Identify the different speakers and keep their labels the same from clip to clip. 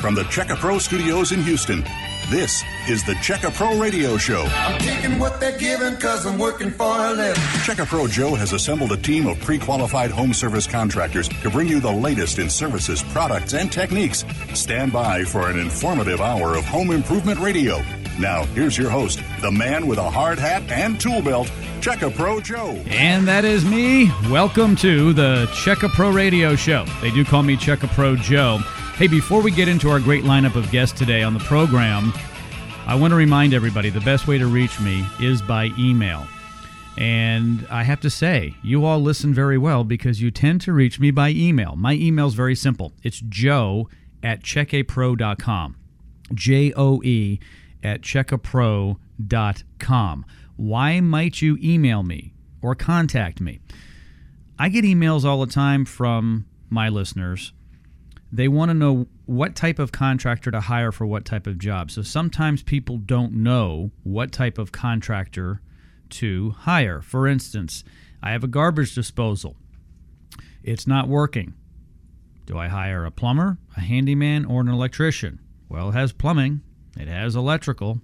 Speaker 1: From the Checka Pro studios in Houston, this is the Checka Pro Radio Show.
Speaker 2: I'm taking what they're giving because I'm working for a living.
Speaker 1: Checka Pro Joe has assembled a team of pre qualified home service contractors to bring you the latest in services, products, and techniques. Stand by for an informative hour of home improvement radio. Now, here's your host, the man with a hard hat and tool belt, Checka Pro Joe.
Speaker 3: And that is me. Welcome to the Checka Pro Radio Show. They do call me Checka Pro Joe. Hey, before we get into our great lineup of guests today on the program, I want to remind everybody the best way to reach me is by email. And I have to say, you all listen very well because you tend to reach me by email. My email is very simple it's joe at checkapro.com. J O E at checkapro.com. Why might you email me or contact me? I get emails all the time from my listeners they want to know what type of contractor to hire for what type of job. So sometimes people don't know what type of contractor to hire. For instance, I have a garbage disposal. It's not working. Do I hire a plumber, a handyman, or an electrician? Well, it has plumbing, it has electrical.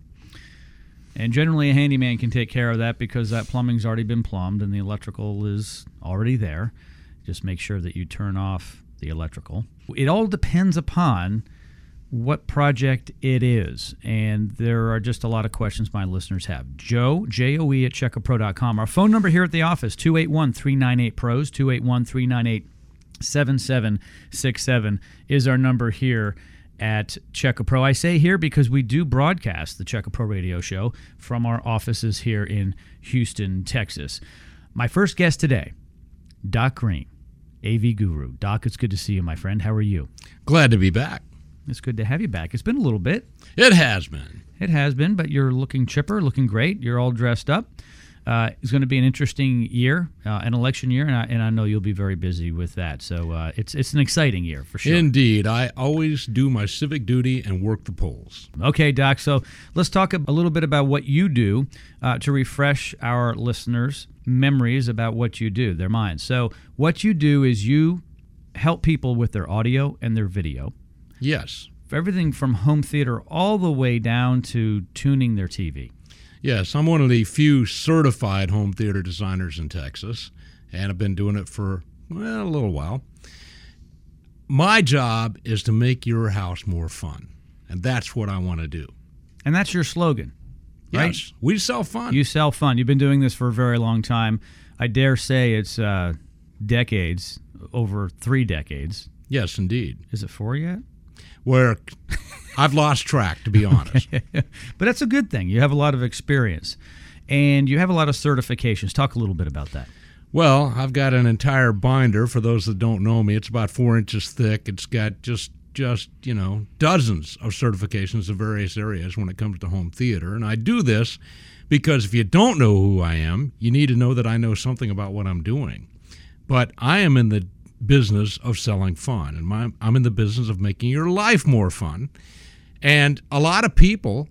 Speaker 3: And generally, a handyman can take care of that because that plumbing's already been plumbed and the electrical is already there. Just make sure that you turn off the electrical. It all depends upon what project it is. And there are just a lot of questions my listeners have. Joe, J O E at checkapro.com. Our phone number here at the office, 281 398 PROS, 281 398 7767 is our number here at Checka Pro. I say here because we do broadcast the Checka Pro radio show from our offices here in Houston, Texas. My first guest today, Doc Green. AV Guru. Doc, it's good to see you, my friend. How are you?
Speaker 4: Glad to be back.
Speaker 3: It's good to have you back. It's been a little bit.
Speaker 4: It has been.
Speaker 3: It has been, but you're looking chipper, looking great. You're all dressed up. Uh, it's going to be an interesting year, uh, an election year, and I, and I, know you'll be very busy with that. So uh, it's it's an exciting year for sure.
Speaker 4: Indeed, I always do my civic duty and work the polls.
Speaker 3: Okay, Doc. So let's talk a little bit about what you do uh, to refresh our listeners' memories about what you do, their minds. So what you do is you help people with their audio and their video.
Speaker 4: Yes.
Speaker 3: Everything from home theater all the way down to tuning their TV.
Speaker 4: Yes, I'm one of the few certified home theater designers in Texas, and I've been doing it for well, a little while. My job is to make your house more fun, and that's what I want to do.
Speaker 3: And that's your slogan, right?
Speaker 4: Yes, we sell fun.
Speaker 3: You sell fun. You've been doing this for a very long time. I dare say it's uh, decades, over three decades.
Speaker 4: Yes, indeed.
Speaker 3: Is it four yet?
Speaker 4: Where I've lost track, to be honest.
Speaker 3: but that's a good thing. You have a lot of experience and you have a lot of certifications. Talk a little bit about that.
Speaker 4: Well, I've got an entire binder. For those that don't know me, it's about four inches thick. It's got just just you know dozens of certifications of various areas when it comes to home theater, and I do this because if you don't know who I am, you need to know that I know something about what I'm doing. But I am in the business of selling fun, and my, I'm in the business of making your life more fun. And a lot of people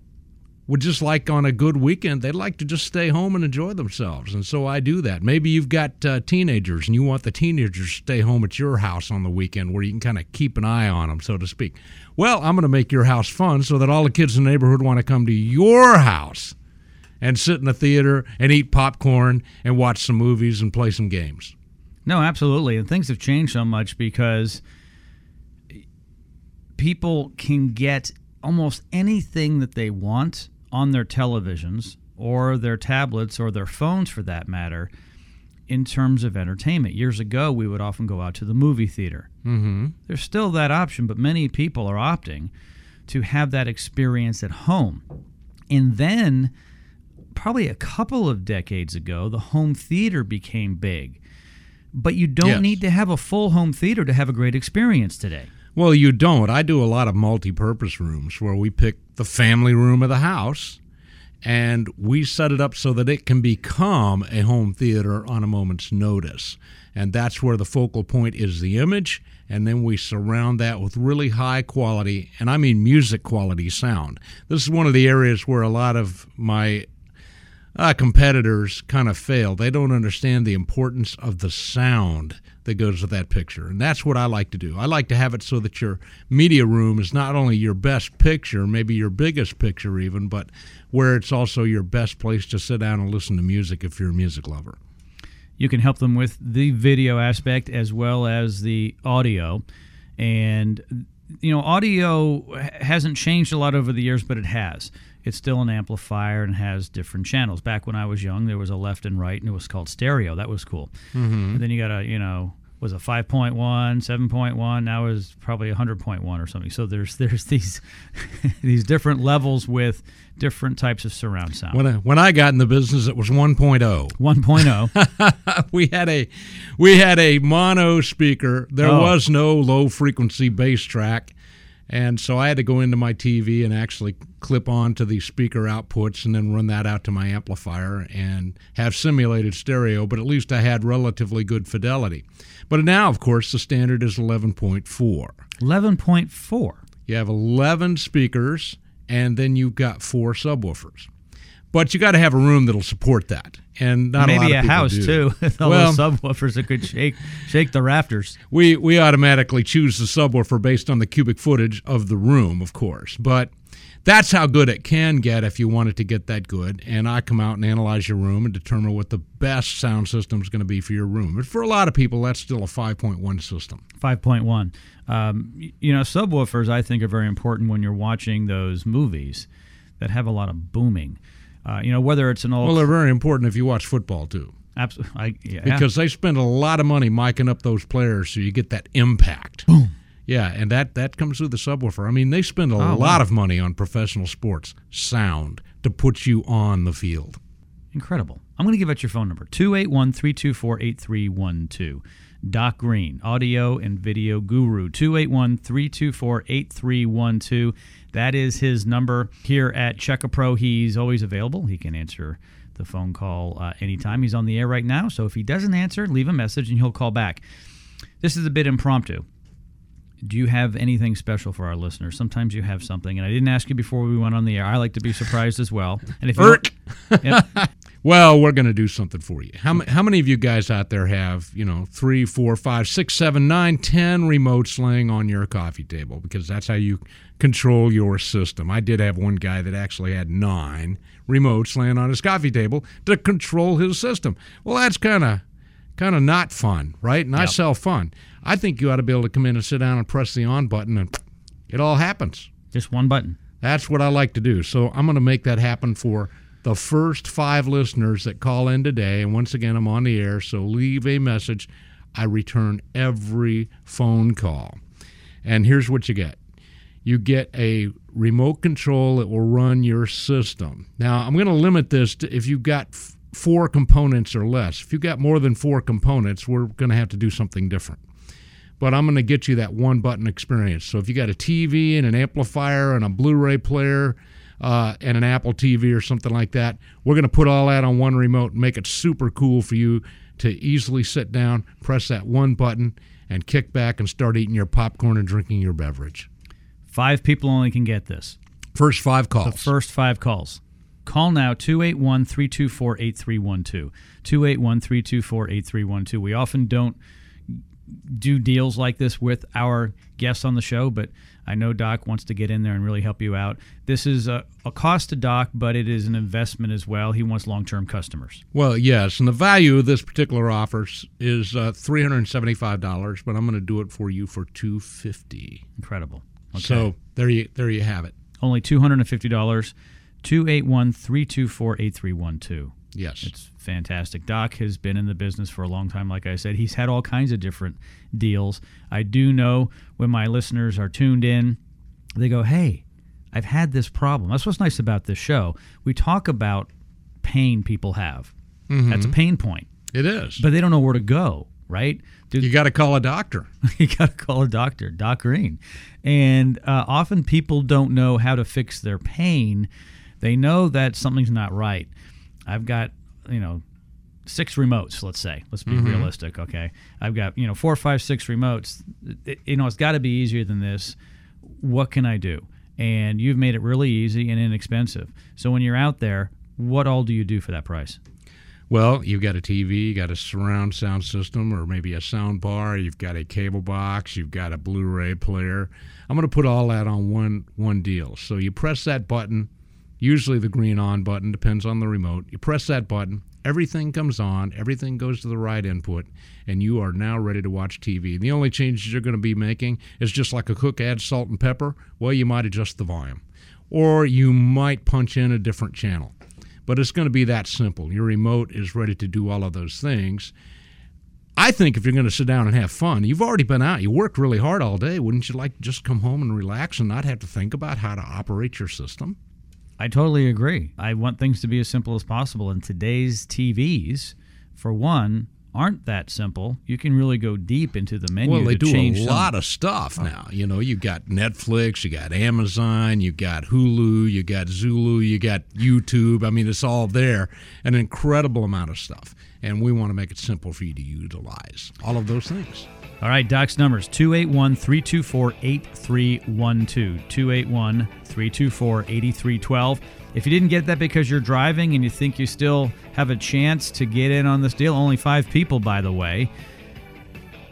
Speaker 4: would just like on a good weekend, they'd like to just stay home and enjoy themselves. And so I do that. Maybe you've got uh, teenagers and you want the teenagers to stay home at your house on the weekend where you can kind of keep an eye on them, so to speak. Well, I'm going to make your house fun so that all the kids in the neighborhood want to come to your house and sit in the theater and eat popcorn and watch some movies and play some games.
Speaker 3: No, absolutely. And things have changed so much because people can get almost anything that they want on their televisions or their tablets or their phones for that matter in terms of entertainment. Years ago, we would often go out to the movie theater.
Speaker 4: Mm-hmm.
Speaker 3: There's still that option, but many people are opting to have that experience at home. And then, probably a couple of decades ago, the home theater became big. But you don't
Speaker 4: Yes.
Speaker 3: need to have a full home theater to have a great experience today.
Speaker 4: Well, you don't. I do a lot of multi purpose rooms where we pick the family room of the house and we set it up so that it can become a home theater on a moment's notice. And that's where the focal point is the image. And then we surround that with really high quality, and I mean music quality sound. This is one of the areas where a lot of my uh, competitors kind of fail. They don't understand the importance of the sound that goes with that picture. And that's what I like to do. I like to have it so that your media room is not only your best picture, maybe your biggest picture even, but where it's also your best place to sit down and listen to music if you're a music lover.
Speaker 3: You can help them with the video aspect as well as the audio. And, you know, audio hasn't changed a lot over the years, but it has. It's still an amplifier and has different channels. Back when I was young, there was a left and right, and it was called stereo. That was cool. Mm-hmm. And then you got a, you know, was a 5.1, 7.1. Now is probably 100.1 or something. So there's there's these these different levels with different types of surround sound.
Speaker 4: When I, when I got in the business, it was 1.0.
Speaker 3: 1.0.
Speaker 4: we had a we had a mono speaker. There
Speaker 3: Oh.
Speaker 4: was no low frequency bass track, and so I had to go into my TV and actually clip on to the speaker outputs and then run that out to my amplifier and have simulated stereo. But at least I had relatively good fidelity. But now, of course, the standard is 11.4.
Speaker 3: 11.4.
Speaker 4: You have 11 speakers, and then you've got four subwoofers. But you got to have a room that'll support that, and not a, lot
Speaker 3: Maybe
Speaker 4: of
Speaker 3: a house
Speaker 4: do.
Speaker 3: too. with All
Speaker 4: Well-
Speaker 3: those subwoofers that could shake shake the rafters.
Speaker 4: We we automatically choose the subwoofer based on the cubic footage of the room, of course. But that's how good it can get if you want it to get that good. And I come out and analyze your room and determine what the best sound system is going to be for your room. But for a lot of people, that's still a 5.1 system.
Speaker 3: 5.1. Um, you know, subwoofers I think are very important when you're watching those movies that have a lot of booming. Uh, you know, whether it's an old
Speaker 4: Well, they're very important if you watch football too.
Speaker 3: abs- I, yeah,
Speaker 4: because they spend a lot of money miking up those players so you get that impact. Boom. Yeah, and that that comes through the subwoofer. I mean, they spend a
Speaker 3: Oh,
Speaker 4: lot of money on professional sports sound to put you on the field.
Speaker 3: Incredible. I'm going to give out your phone number 281 324 8312. Doc Green, audio and video guru, 281 324 8312. That is his number here at Checka Pro. He's always available. He can answer the phone call uh, anytime. He's on the air right now. So if he doesn't answer, leave a message and he'll call back. This is a bit impromptu. Do you have anything special for our listeners? Sometimes you have something, and I didn't ask you before we went on the air. I like to be surprised as well. And if you. Yep.
Speaker 4: Well, we're going to do something for you. How, how many of you guys out there have, you know, three, four, five, six, seven, nine, ten remotes laying on your coffee table? Because that's how you control your system. I did have one guy that actually had nine remotes laying on his coffee table to control his system. Well, that's kind of kind of not fun, right? And I
Speaker 3: Yep.
Speaker 4: sell fun. I think you ought to be able to come in and sit down and press the on button, and it all happens.
Speaker 3: just one button.
Speaker 4: That's what I like to do. So I'm going to make that happen for the first five listeners that call in today. And once again, I'm on the air, so leave a message. I return every phone call. And here's what you get you get a remote control that will run your system. Now, I'm going to limit this to if you've got f- four components or less. If you've got more than four components, we're going to have to do something different but I'm going to get you that one button experience. So if you got a TV and an amplifier and a Blu-ray player uh, and an Apple TV or something like that, we're going to put all that on one remote and make it super cool for you to easily sit down, press that one button, and kick back and start eating your popcorn and drinking your beverage.
Speaker 3: Five people only can get this.
Speaker 4: First five calls.
Speaker 3: The first five calls. Call now 281 324 8312. 281 324 8312. We often don't do deals like this with our guests on the show, but I know Doc wants to get in there and really help you out. This is a, a cost to Doc, but it is an investment as well. He wants long term customers.
Speaker 4: Well, yes, and the value of this particular offer is uh, three hundred and seventy-five dollars, but I'm going to do it for you for two fifty.
Speaker 3: Incredible. Okay.
Speaker 4: So there you there you have it.
Speaker 3: only $250. 281 324 8312.
Speaker 4: Yes.
Speaker 3: It's fantastic. Doc has been in the business for a long time. Like I said, he's had all kinds of different deals. I do know when my listeners are tuned in, they go, Hey, I've had this problem. That's what's nice about this show. We talk about pain people have. That's a pain point,
Speaker 4: It is.
Speaker 3: but they don't know where to go, right? Dude,
Speaker 4: you got to call a doctor.
Speaker 3: you got to call a doctor, Doc Green. And uh, often people don't know how to fix their pain. They know that something's not right. I've got, you know, six remotes, let's say. Let's be mm-hmm. realistic, okay? I've got, you know, four, five, six remotes. It- you know, it's got to be easier than this. What can I do? And you've made it really easy and inexpensive. So when you're out there, what all do you do for that price?
Speaker 4: Well, you've got a TV, you got a surround sound system, or maybe a sound bar. You've got a cable box, you've got a Blu-ray player. I'm going to put all that on one one deal. So you press that button, usually the green on button depends on the remote. You press that button, everything comes on, everything goes to the right input, and you are now ready to watch TV. The only changes you're going to be making is just like a cook adds salt and pepper. Well, you might adjust the volume, or you might punch in a different channel. But it's going to be that simple. Your remote is ready to do all of those things. I think if you're going to sit down and have fun, you've already been out, you worked really hard all day. Wouldn't you like to just come home and relax and not have to think about how to operate your system?
Speaker 3: I totally agree. I want things to be as simple as possible. And today's TVs, for one, aren't that simple. You can really go deep into the menu.
Speaker 4: Well, they do
Speaker 3: change
Speaker 4: a lot of stuff oh. now. You know, you got Netflix, you got Amazon, you got Hulu, you got Zulu, you got YouTube. I mean, it's all there. An incredible amount of stuff. And we want to make it simple for you to utilize all of those things.
Speaker 3: All right, Doc's numbers 281 324 8312. 281 324 8312. If you didn't get that because you're driving and you think you still have a chance to get in on this deal, only five people, by the way.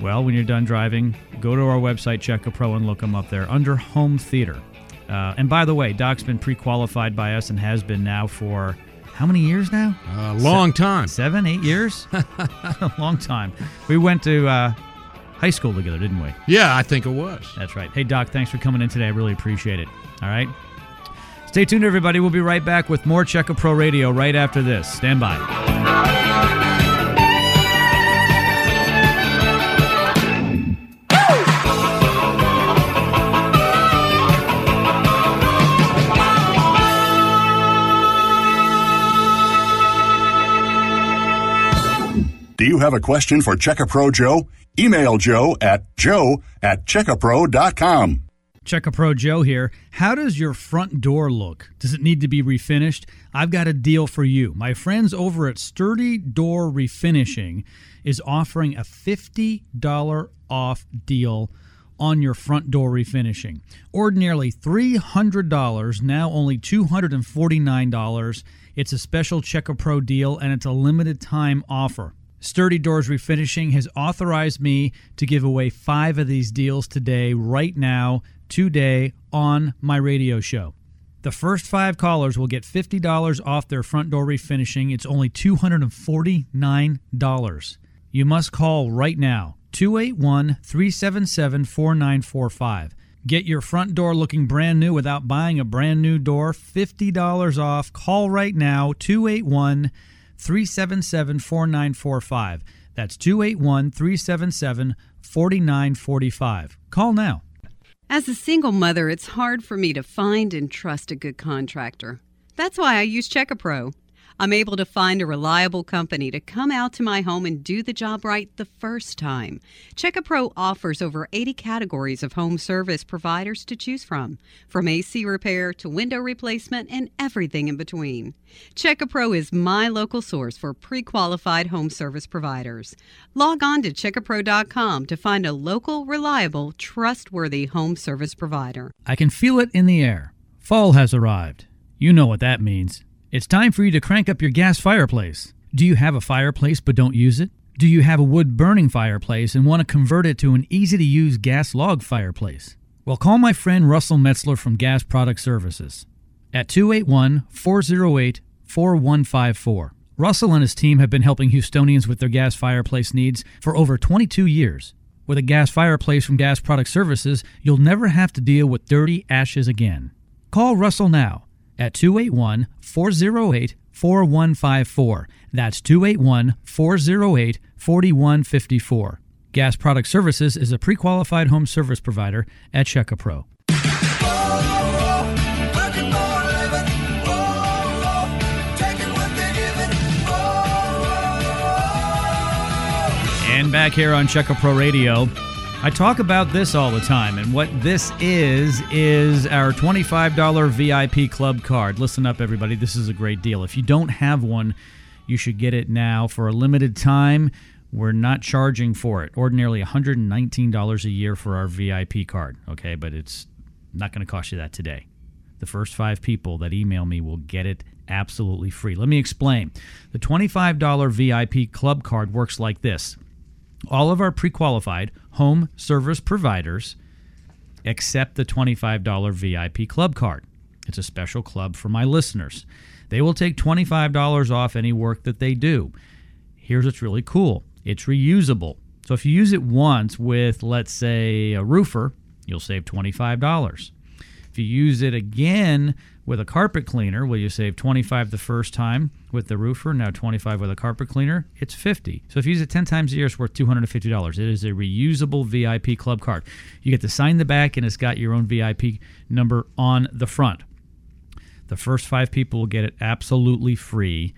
Speaker 3: Well, when you're done driving, go to our website, Check a Pro, and look them up there under home theater. Uh, and by the way, Doc's been pre qualified by us and has been now for how many years now?
Speaker 4: A long time.
Speaker 3: Seven, eight years? a long time. We went to uh, high school together, didn't we?
Speaker 4: Yeah, I think it was.
Speaker 3: That's right. Hey, Doc, thanks for coming in today. I really appreciate it. All right. Stay tuned, everybody. We'll be right back with more Check Pro Radio right after this. Stand by.
Speaker 1: Do you have a question for Checkapro Joe? Email Joe at joe at checkapro.com.
Speaker 3: Check a Pro Joe here. How does your front door look? Does it need to be refinished? I've got a deal for you. My friends over at Sturdy Door Refinishing is offering a $50 off deal on your front door refinishing. Ordinarily $300, now only $249. It's a special Check a Pro deal and it's a limited time offer. Sturdy Doors Refinishing has authorized me to give away five of these deals today, right now, today, on my radio show. The first five callers will get $50 off their front door refinishing. It's only $249. You must call right now 281 377 4945. Get your front door looking brand new without buying a brand new door. $50 off. Call right now 281 377 4945. That's 281 377 4945. Call now.
Speaker 5: As a single mother, it's hard for me to find and trust a good contractor. That's why I use Checkapro. I'm able to find a reliable company to come out to my home and do the job right the first time. Checkapro offers over 80 categories of home service providers to choose from, from AC repair to window replacement and everything in between. Checkapro is my local source for pre-qualified home service providers. Log on to checkapro.com to find a local, reliable, trustworthy home service provider.
Speaker 3: I can feel it in the air. Fall has arrived. You know what that means. It's time for you to crank up your gas fireplace. Do you have a fireplace but don't use it? Do you have a wood burning fireplace and want to convert it to an easy to use gas log fireplace? Well, call my friend Russell Metzler from Gas Product Services at 281 408 4154. Russell and his team have been helping Houstonians with their gas fireplace needs for over 22 years. With a gas fireplace from Gas Product Services, you'll never have to deal with dirty ashes again. Call Russell now at 281 408 4154. That's 281 408 4154. Gas Product Services is a pre qualified home service provider at Checkapro.
Speaker 2: Working for a living. Taking what they're giving. Oh,
Speaker 3: And back here on Check Pro Radio, I talk about this all the time. And what this is, is our $25 VIP club card. Listen up, everybody. This is a great deal. If you don't have one, you should get it now for a limited time. We're not charging for it. Ordinarily $119 a year for our VIP card, okay? But it's not going to cost you that today. The first five people that email me will get it absolutely free. Let me explain. The $25 VIP club card works like this all of our pre qualified home service providers accept the $25 VIP club card. It's a special club for my listeners. They will take $25 off any work that they do. Here's what's really cool it's reusable. So if you use it once with, let's say, a roofer, you'll save $25. If you use it again with a carpet cleaner, will you save 25 the first time with the roofer, now 25 with a carpet cleaner? It's 50. So if you use it 10 times a year, it's worth $250. It is a reusable VIP club card. You get to sign the back and it's got your own VIP number on the front. The first 5 people will get it absolutely free.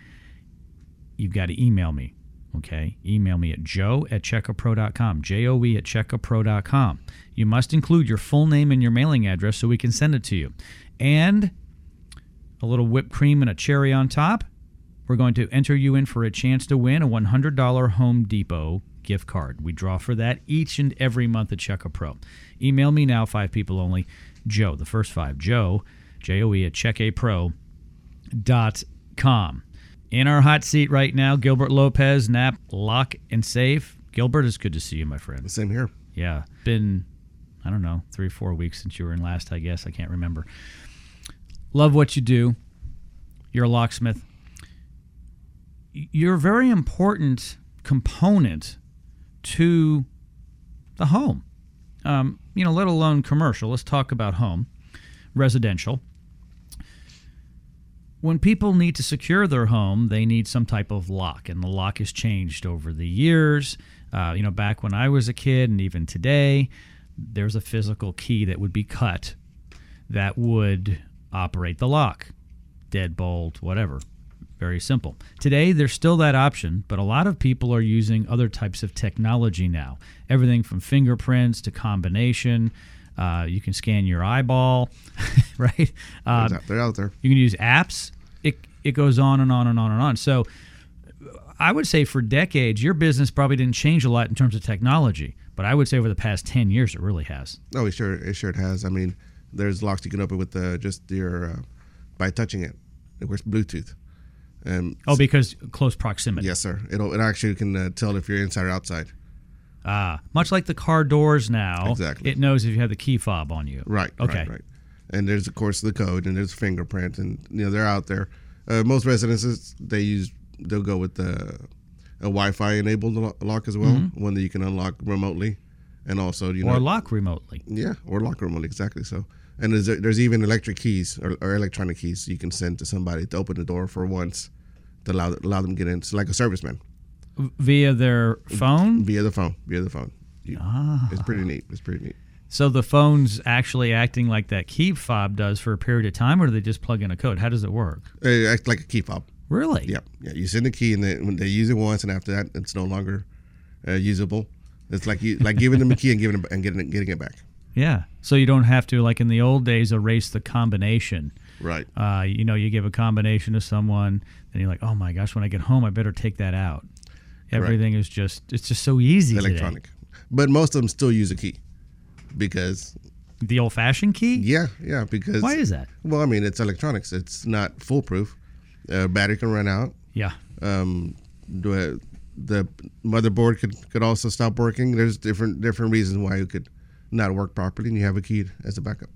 Speaker 3: You've got to email me. Okay, email me at joe at checkapro.com, J-O-E at checkapro.com. You must include your full name and your mailing address so we can send it to you. And a little whipped cream and a cherry on top. We're going to enter you in for a chance to win a $100 Home Depot gift card. We draw for that each and every month at Checka Pro. Email me now, five people only. Joe, the first five, Joe, J O E at checkapro.com. In our hot seat right now, Gilbert Lopez, Nap, Lock, and Safe. Gilbert, it's good to see you, my friend.
Speaker 6: Same here.
Speaker 3: Yeah. Been, I don't know, three or four weeks since you were in last, I guess. I can't remember. Love what you do. You're a locksmith. You're a very important component to the home. Um, you know, let alone commercial. Let's talk about home, residential. When people need to secure their home, they need some type of lock, and the lock has changed over the years. Uh, you know, back when I was a kid, and even today, there's a physical key that would be cut that would operate the lock, deadbolt, whatever. Very simple. Today, there's still that option, but a lot of people are using other types of technology now. Everything from fingerprints to combination. Uh, you can scan your eyeball, right? Uh,
Speaker 6: They're out- there.
Speaker 3: you can use apps. It it goes on and on and on and on. So I would say for decades your business probably didn't change a lot in terms of technology, but I would say over the past 10 years it really has.
Speaker 6: Oh, it sure, it sure it has. I mean, there's locks you can open with uh, just your uh, by touching it. It works Bluetooth.
Speaker 3: Oh, because close proximity.
Speaker 6: yes, sir. It'll it actually can uh, tell if you're inside or outside.
Speaker 3: Ah, much like the car doors now,
Speaker 6: Exactly.
Speaker 3: it knows if you have the key fob on you.
Speaker 6: Right.
Speaker 3: Okay.
Speaker 6: Right. Right. And there's of course the code, and there's fingerprint, and you know they're out there. Uh, most residences they use they'll go with the a Wi-Fi enabled lock as well, one that you can unlock remotely, and also you know
Speaker 3: Mm-hmm. Or lock remotely.
Speaker 6: Yeah, or lock remotely, exactly so. And there's, there's even electric keys or, or electronic keys you can send to somebody to open the door for once to allow allow them to get in. It's like a serviceman
Speaker 3: Via their phone.
Speaker 6: via the phone, via the phone. You-
Speaker 3: Ah.
Speaker 6: It's pretty neat. It's pretty neat.
Speaker 3: So the phone's actually acting like that key fob does for a period of time, or do they just plug in a code? How does it work?
Speaker 6: It acts like a key fob.
Speaker 3: Really?
Speaker 6: Yeah, yeah. You send the key, and they, when they use it once, and after that, it's no longer uh, usable. It's like you like giving them a key and giving it, and getting it, getting it back.
Speaker 3: Yeah. So you don't have to, like in the old days, erase the combination.
Speaker 6: Right.
Speaker 3: Uh, you know, you give a combination to someone, and you're like, oh my gosh, when I get home, I better take that out. Everything is just, it's just so easy. today.
Speaker 6: Electronic. But most of them still use a key because
Speaker 3: The old fashioned key?
Speaker 6: yeah, yeah. Because
Speaker 3: Why is that?
Speaker 6: Well, I mean, it's electronics. It's not foolproof. Uh, battery can run out.
Speaker 3: Yeah.
Speaker 6: Um, the the motherboard could, could also stop working. There's different different reasons why it could not work properly, and you have a key as a backup.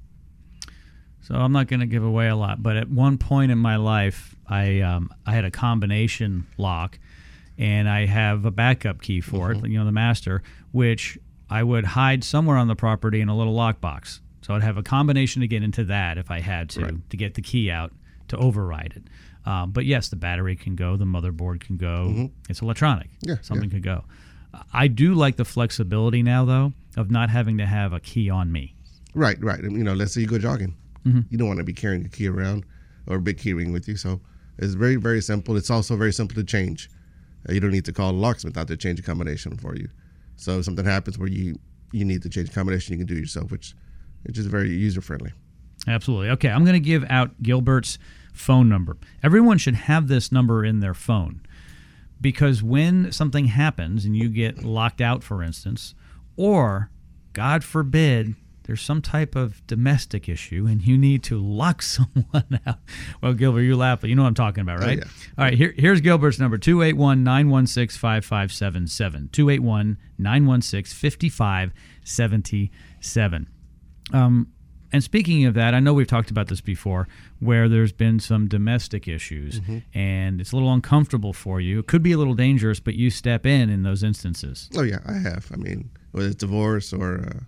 Speaker 3: So I'm not going to give away a lot, but at one point in my life, I um, I had a combination lock, and I have a backup key for it, you know, the master, which I would hide somewhere on the property in a little lockbox. So I'd have a combination to get into that if I had to
Speaker 6: Right.
Speaker 3: to get the key out to override it. Um, but yes, the battery can go, the motherboard can go. It's electronic.
Speaker 6: Yeah,
Speaker 3: something could go. I do like the flexibility now, though, of not having to have a key on me.
Speaker 6: Right, right. You know, let's say you go jogging.
Speaker 3: Mm-hmm.
Speaker 6: You don't want to be carrying a key around or a big key ring with you. So it's very, very simple. It's also very simple to change. You don't need to call a locksmith out to change a combination for you. So if something happens where you you need to change a combination, you can do it yourself, which which is very user friendly.
Speaker 3: Absolutely. Okay, I'm going to give out Gilbert's phone number. Everyone should have this number in their phone because when something happens and you get locked out, for instance, or God forbid there's some type of domestic issue and you need to lock someone out. Well, Gilbert, you laugh, but you know what I'm talking about, right?
Speaker 6: yeah.
Speaker 3: All right, here, here's Gilbert's number 281 916 5577. 281 916 5577. Um, and speaking of that, I know we've talked about this before, where there's been some domestic issues, and it's a little uncomfortable for you. It could be a little dangerous, but you step in in those instances.
Speaker 6: Oh yeah, I have. I mean, whether it's divorce or uh,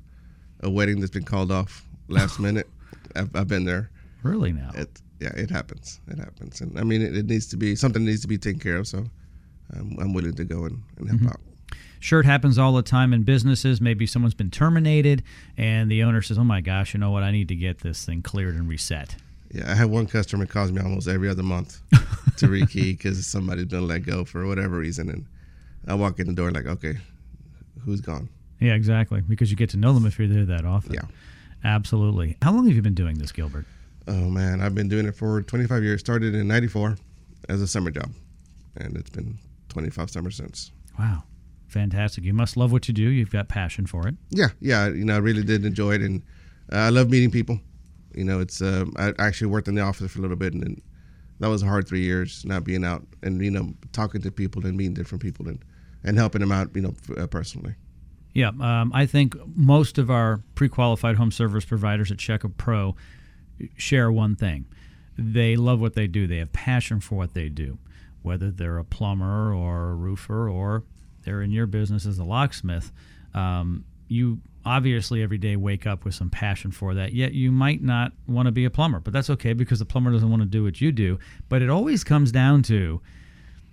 Speaker 6: a wedding that's been called off last minute, I've, I've been there.
Speaker 3: Really now?
Speaker 6: It yeah, it happens. It happens, and I mean, it, it needs to be something needs to be taken care of. So um, I'm willing to go and, and help out.
Speaker 3: Sure, it happens all the time in businesses. Maybe someone's been terminated, and the owner says, "Oh my gosh, you know what? I need to get this thing cleared and reset."
Speaker 6: Yeah, I have one customer calls me almost every other month to rekey because somebody's been let go for whatever reason, and I walk in the door like, okay, who's gone?
Speaker 3: Yeah, exactly. Because you get to know them if you're there that often.
Speaker 6: Yeah.
Speaker 3: absolutely. How long have you been doing this, Gilbert?
Speaker 6: Oh man, I've been doing it for 25 years. Started in '94 as a summer job, and it's been 25 summers since.
Speaker 3: Wow, fantastic! You must love what you do. You've got passion for it.
Speaker 6: Yeah, yeah. You know, I really did enjoy it, and uh, I love meeting people. You know, it's um, I actually worked in the office for a little bit, and then that was a hard three years not being out and you know talking to people and meeting different people and and helping them out. You know, uh, personally.
Speaker 3: Yeah, um, I think most of our pre-qualified home service providers at Checka Pro share one thing: they love what they do. They have passion for what they do, whether they're a plumber or a roofer or they're in your business as a locksmith. Um, you obviously every day wake up with some passion for that. Yet you might not want to be a plumber, but that's okay because the plumber doesn't want to do what you do. But it always comes down to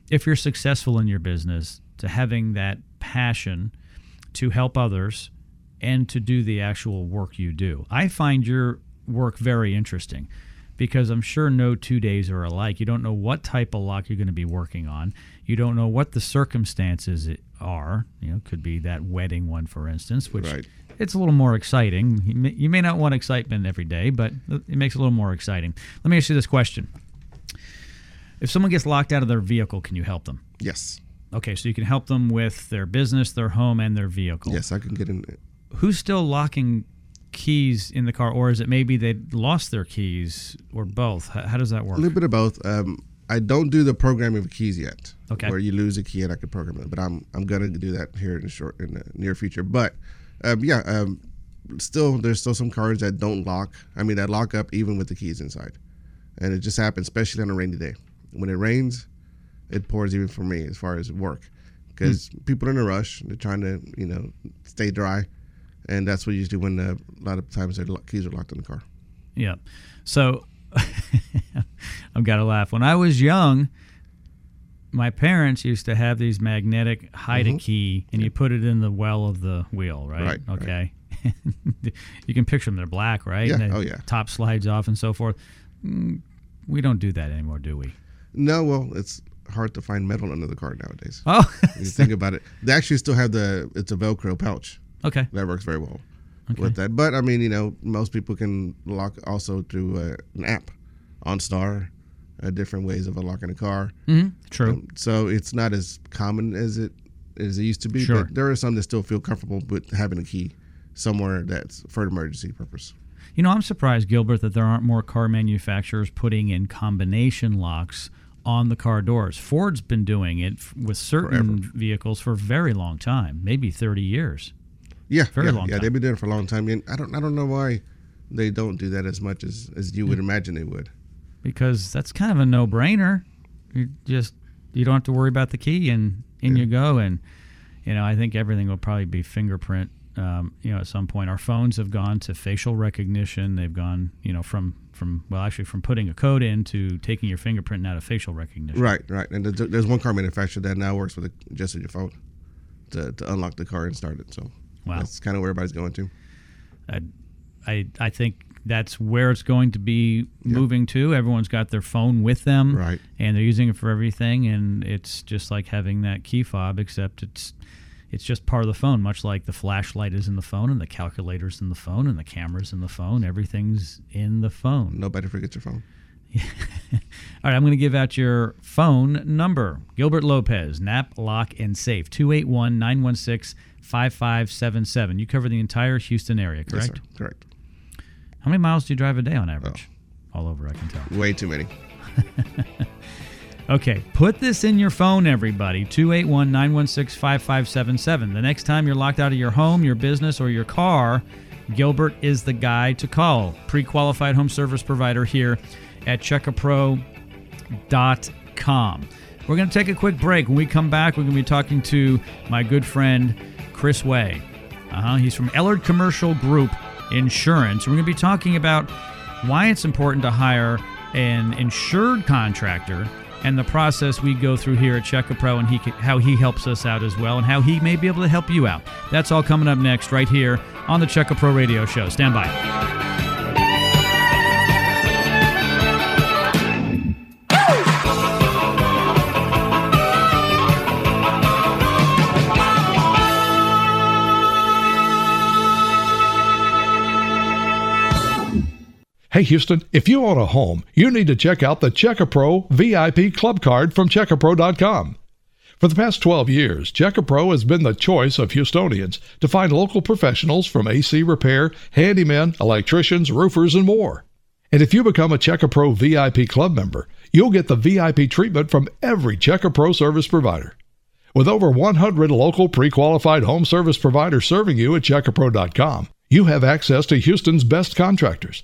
Speaker 3: if you're successful in your business to having that passion to help others and to do the actual work you do. I find your work very interesting because I'm sure no two days are alike. You don't know what type of lock you're going to be working on. You don't know what the circumstances are. You know, could be that wedding one, for instance, which
Speaker 6: Right.
Speaker 3: it's a little more exciting. You may, you may not want excitement every day, but it makes it a little more exciting. Let me ask you this question: If someone gets locked out of their vehicle, can you help them?
Speaker 6: Yes,
Speaker 3: Okay, so you can help them with their business, their home, and their vehicle.
Speaker 6: yes, I can get in.
Speaker 3: Who's still locking keys in the car, or is it maybe they lost their keys, or both? How, how does that work?
Speaker 6: A little bit of both. Um, I don't do the programming of keys yet.
Speaker 3: Okay.
Speaker 6: Where you lose a key and I can program it, but I'm I'm gonna do that here in the short in the near future. But um, yeah, um, still there's still some cars that don't lock. I mean that lock up even with the keys inside, and it just happens, especially on a rainy day. When it rains, it pours even for me as far as work, because people are in a rush. They're trying to you know stay dry, and that's what you usually when uh, a lot of times their keys are locked in the car.
Speaker 3: Yeah. So I've got to laugh. When I was young, my parents used to have these magnetic hide a key, and you put it in the well of the wheel, right?
Speaker 6: Mm-hmm. Right, right.
Speaker 3: Okay. you can picture them; they're black, right?
Speaker 6: Yeah, oh, yeah.
Speaker 3: Top slides off and so forth. Mm, We don't do that anymore, do we?
Speaker 6: No, well, it's hard to find metal under the car nowadays.
Speaker 3: Oh,
Speaker 6: you think about it, they actually still have the it's a Velcro pouch
Speaker 3: okay.
Speaker 6: that works very well okay. with that. But I mean, you know, most people can lock also through uh, an app, OnStar, uh, different ways of unlocking a car.
Speaker 3: hmm True.
Speaker 6: Um, so it's not as common as it as it used to be.
Speaker 3: Sure.
Speaker 6: But there are some that still feel comfortable with having a key somewhere that's for an emergency purpose.
Speaker 3: You know, I'm surprised, Gilbert, that there aren't more car manufacturers putting in combination locks on the car doors. Ford's been doing it with certain vehicles for a very long time, maybe 30 years.
Speaker 6: Yeah,
Speaker 3: Very
Speaker 6: yeah,
Speaker 3: long
Speaker 6: yeah.
Speaker 3: time.
Speaker 6: They've been doing it for a long time, and I don't I don't know why they don't do that as much as as you would imagine they would.
Speaker 3: because that's kind of a no-brainer. You just you don't have to worry about the key, and in you go. And you know, I think everything will probably be fingerprint. Um, you know, at some point, our phones have gone to facial recognition. They've gone, you know, from from well, actually, from putting a code in to taking your fingerprint and out of facial recognition.
Speaker 6: Right, right. And there's, there's one car manufacturer that now works with it just with your phone to, to unlock the car and start it. So
Speaker 3: Wow.
Speaker 6: that's kind of where everybody's going to.
Speaker 3: I, I, I think that's where it's going to be moving to. Everyone's got their phone with them,
Speaker 6: Right.
Speaker 3: And they're using it for everything, and it's just like having that key fob, except it's it's just part of the phone, much like the flashlight is in the phone, and the calculator's in the phone, and the camera's in the phone. Everything's in the phone.
Speaker 6: Nobody forgets your phone.
Speaker 3: All right, I'm going to give out your phone number. Gilbert Lopez, Nap, Lock, and Safe, 281 916 5577. You cover the entire Houston area,
Speaker 6: Yes,
Speaker 3: correct?
Speaker 6: sir. Correct.
Speaker 3: How many miles do you drive a day on oh. average? All over, I can tell.
Speaker 6: Way too many.
Speaker 3: Okay, put this in your phone, everybody 281 916 5577. The next time you're locked out of your home, your business, or your car, Gilbert is the guy to call. Pre qualified home service provider here at checkapro.com. We're going to take a quick break. When we come back, we're going to be talking to my good friend, Chris Way. Uh-huh. He's from Ellard Commercial Group Insurance. We're going to be talking about why it's important to hire an insured contractor and the process we go through here at Check Pro and he, ca- how he helps us out as well and how he may be able to help you out. That's all coming up next right here on the Check Pro radio show. Stand by.
Speaker 7: Hey Houston, if you own a home, you need to check out the Checkapro VIP Club Card from Checkapro.com. For the past 12 years, Checkapro has been the choice of Houstonians to find local professionals from AC repair, handymen, electricians, roofers, and more. And if you become a Checkapro VIP Club member, you'll get the VIP treatment from every Checkapro service provider. With over 100 local pre qualified home service providers serving you at Checkapro.com, you have access to Houston's best contractors,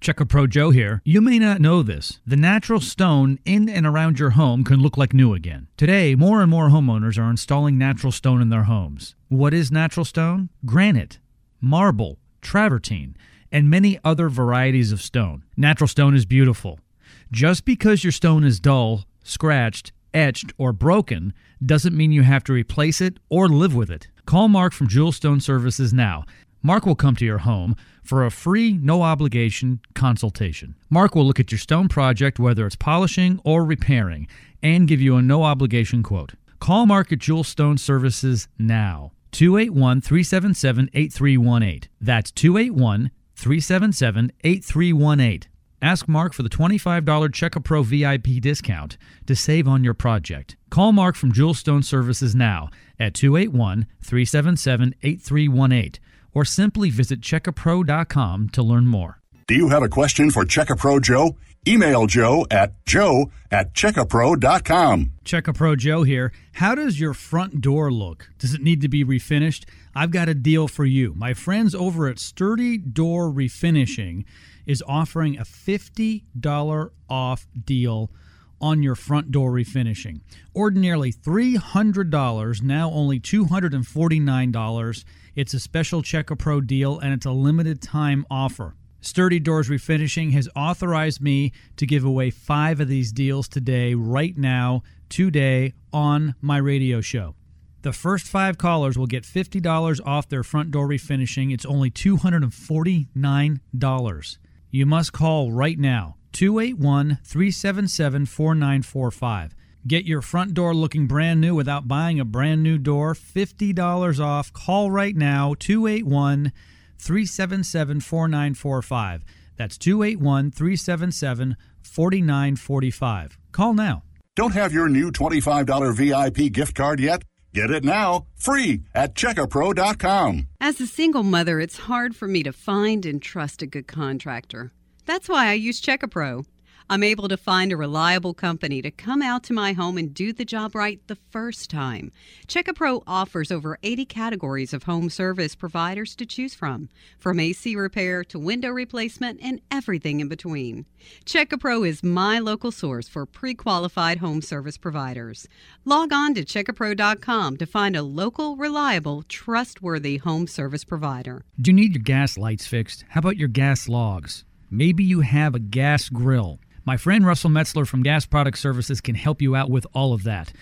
Speaker 3: Checka Pro Joe here. You may not know this. The natural stone in and around your home can look like new again. Today, more and more homeowners are installing natural stone in their homes. What is natural stone? Granite, marble, travertine, and many other varieties of stone. Natural stone is beautiful. Just because your stone is dull, scratched, etched, or broken doesn't mean you have to replace it or live with it. Call Mark from Jewel Stone Services now. Mark will come to your home for a free, no obligation consultation. Mark will look at your stone project, whether it's polishing or repairing, and give you a no obligation quote. Call Mark at Jewel Stone Services now. 281 377 8318. That's 281 377 8318. Ask Mark for the $25 Check a Pro VIP discount to save on your project. Call Mark from Jewel Stone Services now at 281 377 8318 or simply visit checkapro.com to learn more.
Speaker 1: Do you have a question for Checkapro Joe? Email Joe at joe at checkapro.com.
Speaker 3: Checkapro Joe here. How does your front door look? Does it need to be refinished? I've got a deal for you. My friends over at Sturdy Door Refinishing is offering a $50 off deal on your front door refinishing. Ordinarily $300, now only $249. It's a special Check a Pro deal and it's a limited time offer. Sturdy Doors Refinishing has authorized me to give away five of these deals today, right now, today, on my radio show. The first five callers will get $50 off their front door refinishing. It's only $249. You must call right now 281 377 4945. Get your front door looking brand new without buying a brand new door. $50 off. Call right now 281 377 4945. That's 281 377 4945. Call now.
Speaker 1: Don't have your new $25 VIP gift card yet? Get it now, free at checkapro.com.
Speaker 5: As a single mother, it's hard for me to find and trust a good contractor. That's why I use Checkapro. I'm able to find a reliable company to come out to my home and do the job right the first time. Checkapro offers over 80 categories of home service providers to choose from, from AC repair to window replacement and everything in between. Checkapro is my local source for pre qualified home service providers. Log on to checkapro.com to find a local, reliable, trustworthy home service provider.
Speaker 3: Do you need your gas lights fixed? How about your gas logs? Maybe you have a gas grill. My friend Russell Metzler from Gas Product Services can help you out with all of that.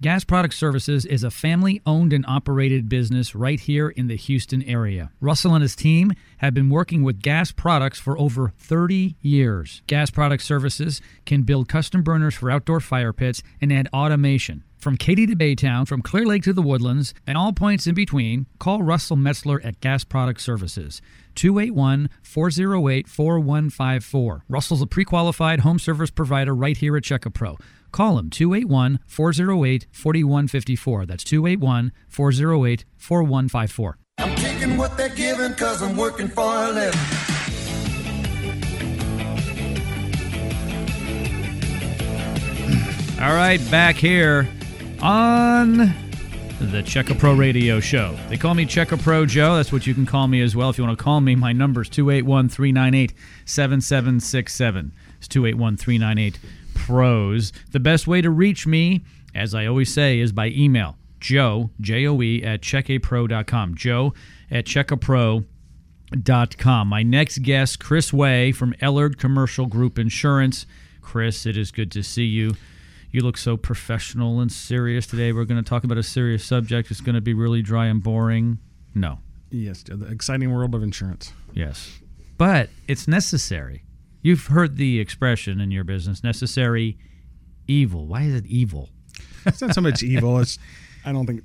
Speaker 3: Gas Product Services is a family owned and operated business right here in the Houston area. Russell and his team have been working with gas products for over 30 years. Gas Product Services can build custom burners for outdoor fire pits and add automation. From Katy to Baytown, from Clear Lake to the Woodlands, and all points in between, call Russell Metzler at Gas Product Services. 281 408 4154. Russell's a pre qualified home service provider right here at Checka Pro. Call him 281 408 4154. That's 281 408 4154.
Speaker 2: I'm taking what they're giving cause I'm working for a living.
Speaker 3: All right, back here on the Checka Pro Radio Show. They call me Checka Pro Joe. That's what you can call me as well. If you want to call me, my number is 281 398 7767. It's 281 398 Pros. The best way to reach me, as I always say, is by email. Joe, J O E, at checkapro.com. Joe at checkapro.com. My next guest, Chris Way from Ellard Commercial Group Insurance. Chris, it is good to see you. You look so professional and serious today. We're going to talk about a serious subject. It's going to be really dry and boring. No.
Speaker 8: Yes, the exciting world of insurance.
Speaker 3: Yes. But it's necessary. You've heard the expression in your business necessary evil. Why is it evil?
Speaker 8: It's not so much evil. It's I don't think,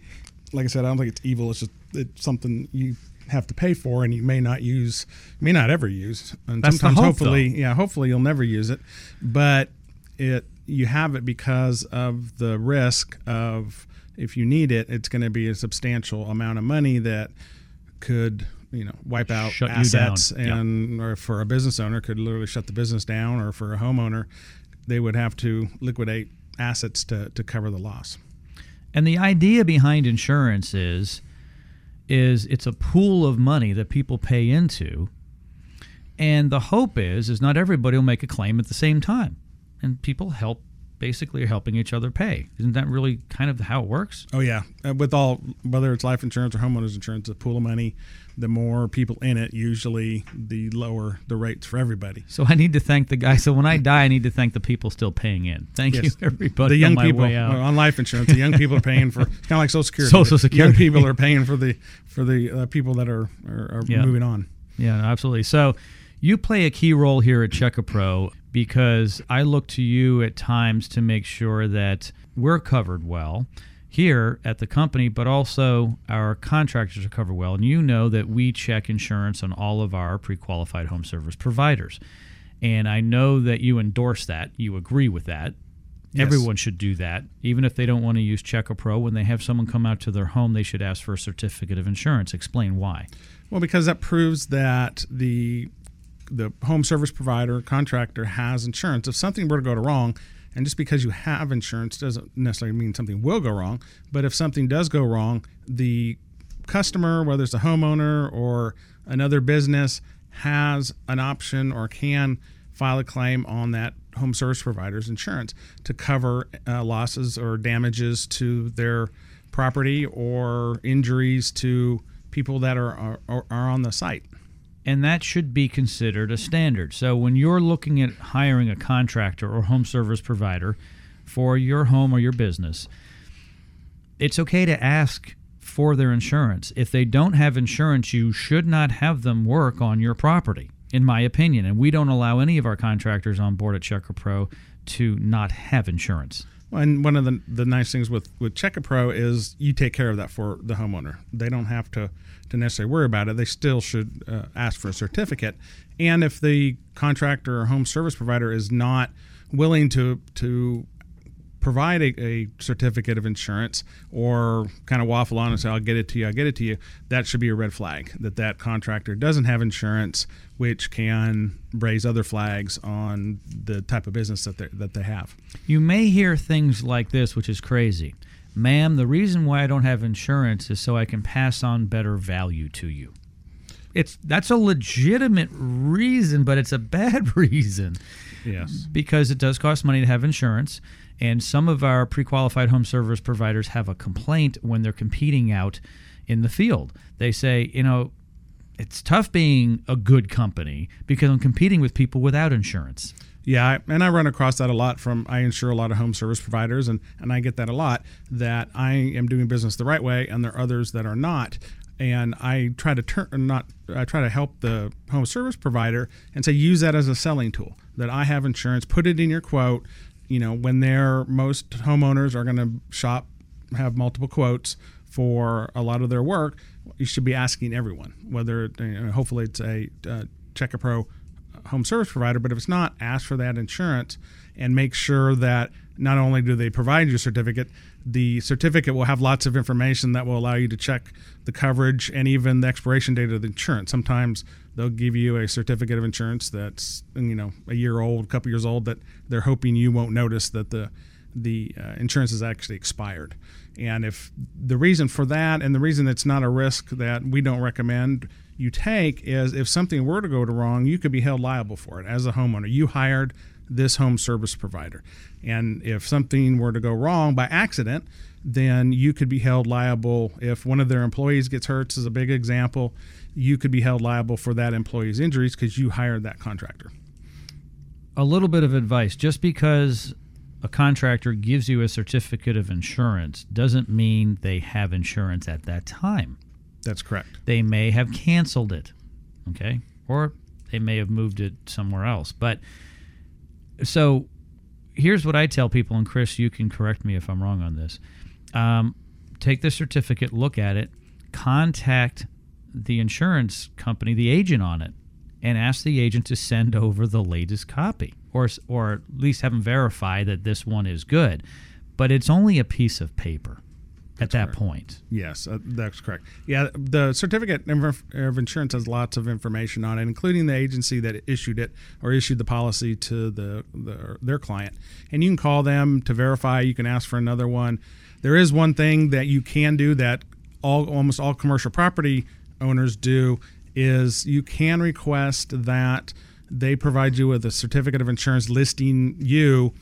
Speaker 8: like I said, I don't think it's evil. It's just it's something you have to pay for, and you may not use, may not ever use, and
Speaker 3: That's
Speaker 8: sometimes
Speaker 3: hope,
Speaker 8: hopefully,
Speaker 3: though.
Speaker 8: yeah, hopefully you'll never use it, but it you have it because of the risk of if you need it, it's going to be a substantial amount of money that could you know wipe out
Speaker 3: Shut
Speaker 8: assets.
Speaker 3: Yeah.
Speaker 8: and or for a business owner could literally shut the business down or for a homeowner they would have to liquidate assets to, to cover the loss
Speaker 3: And the idea behind insurance is is it's a pool of money that people pay into. And the hope is is not everybody will make a claim at the same time. And people help basically are helping each other pay. Isn't that really kind of how it works?
Speaker 8: Oh yeah, uh, with all whether it's life insurance or homeowners insurance, a pool of money. The more people in it, usually the lower the rates for everybody.
Speaker 3: So I need to thank the guy. So when I die, I need to thank the people still paying in. Thank
Speaker 8: Yes.
Speaker 3: you, everybody.
Speaker 8: the young
Speaker 3: on my
Speaker 8: people on life insurance, the young people are paying for it's kind of like Social Security.
Speaker 3: Social
Speaker 8: The
Speaker 3: Security.
Speaker 8: Young people are paying for the for the uh, people that are are, are
Speaker 3: Yeah.
Speaker 8: moving on.
Speaker 3: Yeah, absolutely. So you play a key role here at Checka Pro because I look to you at times to make sure that we're covered well here at the company, but also our contractors are covered well. And you know that we check insurance on all of our pre qualified home service providers. And I know that you endorse that, you agree with that.
Speaker 8: Yes.
Speaker 3: Everyone should do that. Even if they don't want to use Checka Pro, when they have someone come out to their home, they should ask for a certificate of insurance. Explain why.
Speaker 8: Well, because that proves that the the home service provider contractor has insurance. If something were to go wrong, and just because you have insurance doesn't necessarily mean something will go wrong, but if something does go wrong, the customer, whether it's a homeowner or another business, has an option or can file a claim on that home service provider's insurance to cover uh, losses or damages to their property or injuries to people that are, are, are on the site.
Speaker 3: And that should be considered a standard. So when you're looking at hiring a contractor or home service provider for your home or your business, it's okay to ask for their insurance. If they don't have insurance, you should not have them work on your property, in my opinion. And we don't allow any of our contractors on board at Checka Pro to not have insurance.
Speaker 8: And one of the, the nice things with, with Checka Pro is you take care of that for the homeowner. They don't have to, to necessarily worry about it. They still should uh, ask for a certificate. And if the contractor or home service provider is not willing to, to provide a, a certificate of insurance or kind of waffle on and say, I'll get it to you, I'll get it to you, that should be a red flag that that contractor doesn't have insurance, which can raise other flags on the type of business that, they that they have.
Speaker 3: You may hear things like this, which is crazy. Ma'am, the reason why I don't have insurance is so I can pass on better value to you. It's that's a legitimate reason, but it's a bad reason
Speaker 8: Yes.
Speaker 3: because it does cost money to have insurance. And some of our pre qualified home service providers have a complaint when they're competing out in the field. They say, you know, it's tough being a good company because I'm competing with people without insurance.
Speaker 8: Yeah, and I run across that a lot from I insure a lot of home service providers, and and I get that a lot that I am doing business the right way, and there are others that are not. And I try to turn not I try to help the home service provider and say use that as a selling tool. That I have insurance, put it in your quote. You know, when they're most homeowners are going to shop, have multiple quotes for a lot of their work. You should be asking everyone whether you know, hopefully it's a uh, Check a Pro home service provider, but if it's not, ask for that insurance and make sure that not only do they provide you a certificate, the certificate will have lots of information that will allow you to check the coverage and even the expiration date of the insurance. Sometimes they'll give you a certificate of insurance that's you know a year old, a couple years old that they're hoping you won't notice that the the uh, insurance is actually expired. And if the reason for that and the reason it's not a risk that we don't recommend you take is if something were to go to wrong, you could be held liable for it as a homeowner. You hired this home service provider. And if something were to go wrong by accident, then you could be held liable if one of their employees gets hurt, as a big example. You could be held liable for that employee's injuries because you hired that contractor.
Speaker 3: A little bit of advice just because a contractor gives you a certificate of insurance doesn't mean they have insurance at that time.
Speaker 8: That's correct.
Speaker 3: They may have canceled it, okay? Or they may have moved it somewhere else. But so here's what I tell people, and Chris, you can correct me if I'm wrong on this. Um, take the certificate, look at it, contact the insurance company, the agent on it, and ask the agent to send over the latest copy, or or at least have them verify that this one is good. But it's only a piece of paper at that
Speaker 8: correct.
Speaker 3: point.
Speaker 8: Yes, uh, that's correct. Yeah, the certificate of of insurance has lots of information on it, including the agency that issued it or issued the policy to the, the their client. And you can call them to verify. You can ask for another one. There is one thing that you can do that all almost all commercial property owners do is you can request that they provide you with a certificate of insurance listing you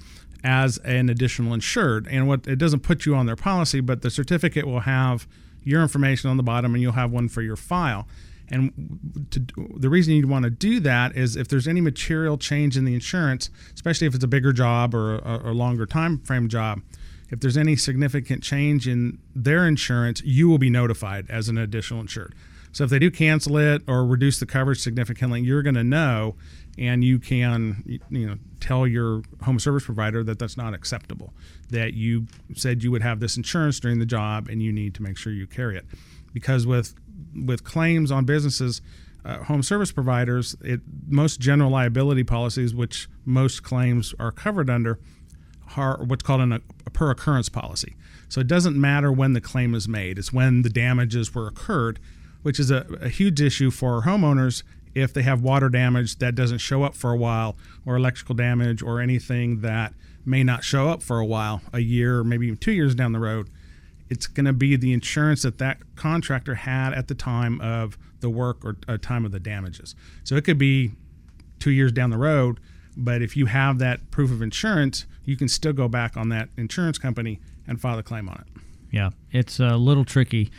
Speaker 8: as an additional insured. And what it doesn't put you on their policy, but the certificate will have your information on the bottom and you'll have one for your file. And to, the reason you'd want to do that is if there's any material change in the insurance, especially if it's a bigger job or a, a longer time frame job, if there's any significant change in their insurance, you will be notified as an additional insured. So if they do cancel it or reduce the coverage significantly, you're going to know, and you can you know tell your home service provider that that's not acceptable. That you said you would have this insurance during the job, and you need to make sure you carry it, because with with claims on businesses. Uh, home service providers, it, most general liability policies, which most claims are covered under, are what's called an, a per occurrence policy. So it doesn't matter when the claim is made; it's when the damages were occurred, which is a, a huge issue for homeowners if they have water damage that doesn't show up for a while, or electrical damage, or anything that may not show up for a while, a year, or maybe even two years down the road. It's going to be the insurance that that contractor had at the time of the work or uh, time of the damages. So it could be two years down the road, but if you have that proof of insurance, you can still go back on that insurance company and file a claim on it.
Speaker 3: Yeah, it's a little tricky.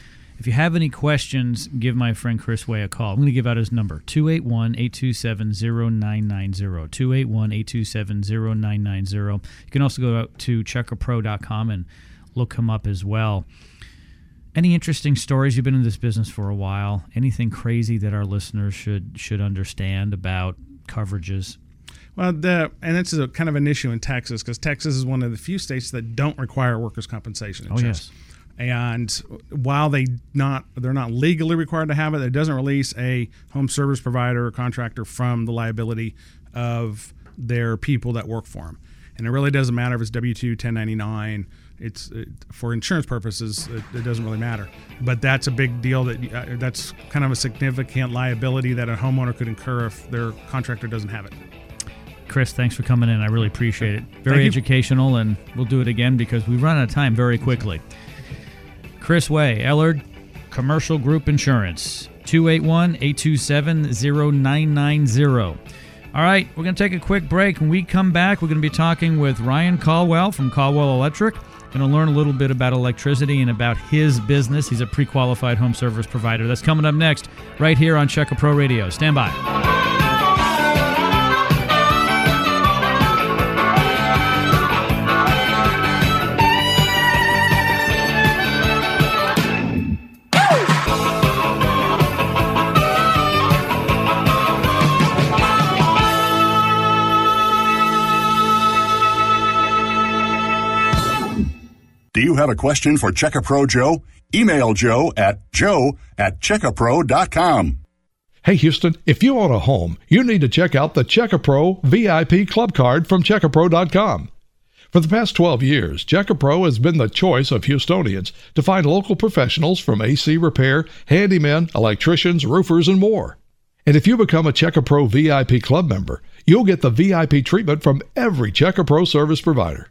Speaker 3: If you have any questions, give my friend Chris Way a call. I'm going to give out his number 281 827 0990. 281 827 0990. You can also go out to checkapro.com and look him up as well. Any interesting stories? You've been in this business for a while. Anything crazy that our listeners should should understand about coverages?
Speaker 8: Well, the and this is a kind of an issue in Texas because Texas is one of the few states that don't require workers' compensation
Speaker 3: Oh,
Speaker 8: insurance. And while they not they're not legally required to have it, it doesn't release a home service provider or contractor from the liability of their people that work for them. And it really doesn't matter if it's W two, 1099. It's it, for insurance purposes. It, it doesn't really matter. But that's a big deal. That uh, that's kind of a significant liability that a homeowner could incur if their contractor doesn't have it.
Speaker 3: Chris, thanks for coming in. I really appreciate it. Very educational, and we'll do it again because we run out of time very quickly. Chris Way, Ellard Commercial Group Insurance, 281 827 0990. All right, we're going to take a quick break. When we come back, we're going to be talking with Ryan Colwell from Colwell Electric. Going to learn a little bit about electricity and about his business. He's a pre qualified home service provider. That's coming up next, right here on Checka Pro Radio. Stand by.
Speaker 1: You have a question for Checkapro Joe? Email Joe at joe at checkapro.com.
Speaker 7: Hey Houston, if you own a home, you need to check out the Checkapro VIP Club Card from checkapro.com. For the past 12 years, Checkapro has been the choice of Houstonians to find local professionals from AC repair, handymen, electricians, roofers, and more. And if you become a Checkapro VIP Club member, you'll get the VIP treatment from every Checkapro service provider.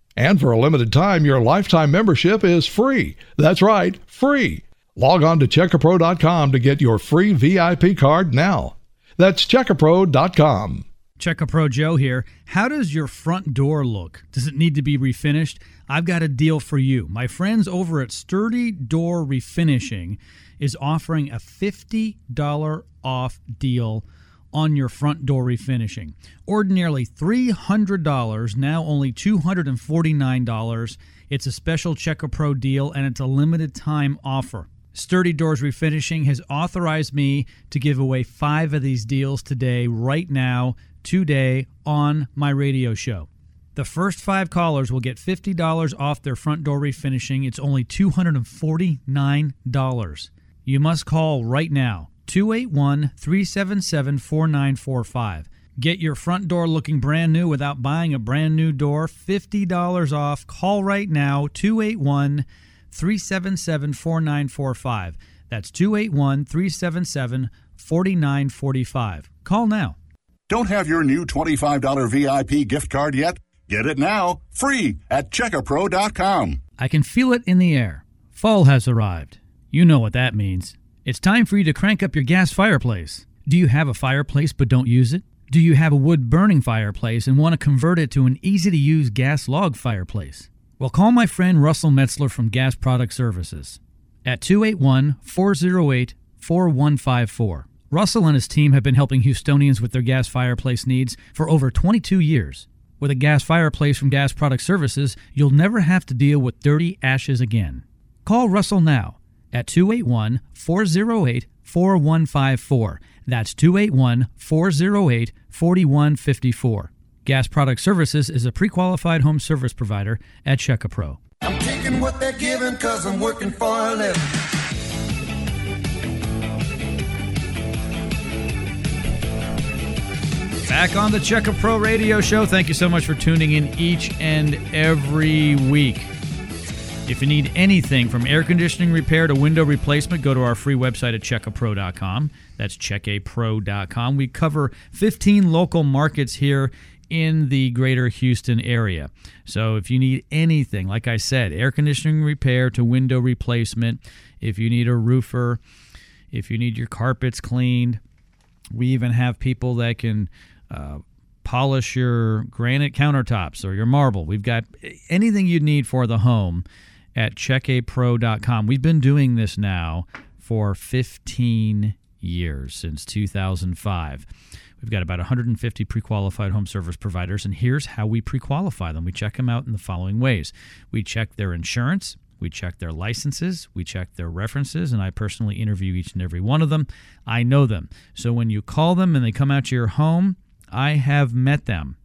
Speaker 7: And for a limited time, your lifetime membership is free. That's right, free. Log on to checkapro.com to get your free VIP card now. That's checkapro.com.
Speaker 3: Checkapro Joe here. How does your front door look? Does it need to be refinished? I've got a deal for you. My friends over at Sturdy Door Refinishing is offering a $50 off deal on your front door refinishing. Ordinarily $300, now only $249. It's a special Checkapro deal and it's a limited time offer. Sturdy Doors Refinishing has authorized me to give away five of these deals today, right now, today, on my radio show. The first five callers will get $50 off their front door refinishing. It's only $249. You must call right now 281 377 4945. Get your front door looking brand new without buying a brand new door. $50 off. Call right now 281 377 4945. That's 281 377 4945. Call now.
Speaker 1: Don't have your new $25 VIP gift card yet? Get it now, free at checkapro.com.
Speaker 3: I can feel it in the air. Fall has arrived. You know what that means. It's time for you to crank up your gas fireplace. Do you have a fireplace but don't use it? Do you have a wood burning fireplace and want to convert it to an easy to use gas log fireplace? Well, call my friend Russell Metzler from Gas Product Services at 281 408 4154. Russell and his team have been helping Houstonians with their gas fireplace needs for over 22 years. With a gas fireplace from Gas Product Services, you'll never have to deal with dirty ashes again. Call Russell now at 281 408 4154. That's 281 408 4154. Gas Product Services is a pre qualified home service provider at Checkapro.
Speaker 2: I'm taking what they're giving cause I'm working for a living.
Speaker 3: Back on the Checka Pro Radio Show. Thank you so much for tuning in each and every week. If you need anything from air conditioning repair to window replacement, go to our free website at checkapro.com. That's checkapro.com. We cover 15 local markets here in the greater Houston area. So if you need anything, like I said, air conditioning repair to window replacement, if you need a roofer, if you need your carpets cleaned, we even have people that can uh, polish your granite countertops or your marble. We've got anything you need for the home at checkapro.com. We've been doing this now for 15 years, since 2005. We've got about 150 pre qualified home service providers, and here's how we pre qualify them. We check them out in the following ways we check their insurance, we check their licenses, we check their references, and I personally interview each and every one of them. I know them. So when you call them and they come out to your home, I have met them.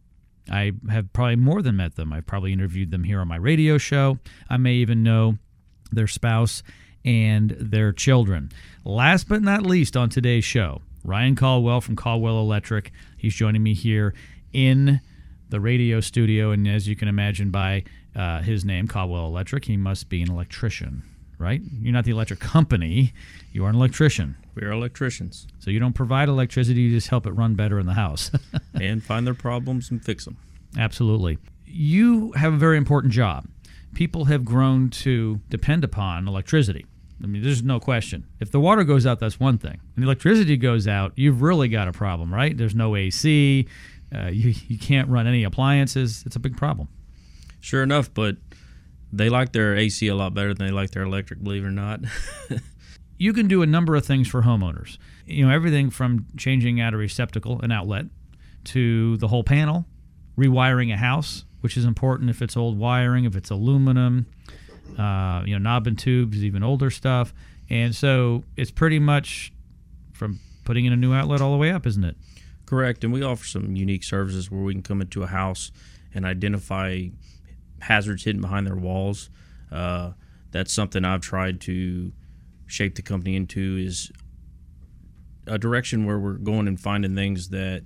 Speaker 3: I have probably more than met them. I've probably interviewed them here on my radio show. I may even know their spouse and their children. Last but not least on today's show, Ryan Colwell from Colwell Electric. He's joining me here in the radio studio. And as you can imagine by uh, his name, Colwell Electric, he must be an electrician, right? You're not the electric company, you are an electrician.
Speaker 9: We are electricians
Speaker 3: So you don't provide electricity, you just help it run better in the house.
Speaker 9: and find their problems and fix them.
Speaker 3: Absolutely. You have a very important job. People have grown to depend upon electricity. I mean, there's no question. If the water goes out, that's one thing. When the electricity goes out, you've really got a problem, right? There's no AC. Uh, you, you can't run any appliances. It's a big problem.
Speaker 9: Sure enough, but they like their AC a lot better than they like their electric, believe it or not.
Speaker 3: you can do a number of things for homeowners. You know, everything from changing out a receptacle, an outlet, to the whole panel, rewiring a house, which is important if it's old wiring, if it's aluminum, uh, you know, knob and tubes, even older stuff. And so it's pretty much from putting in a new outlet all the way up, isn't it?
Speaker 9: Correct. And we offer some unique services where we can come into a house and identify hazards hidden behind their walls. Uh, that's something I've tried to shape the company into is a direction where we're going and finding things that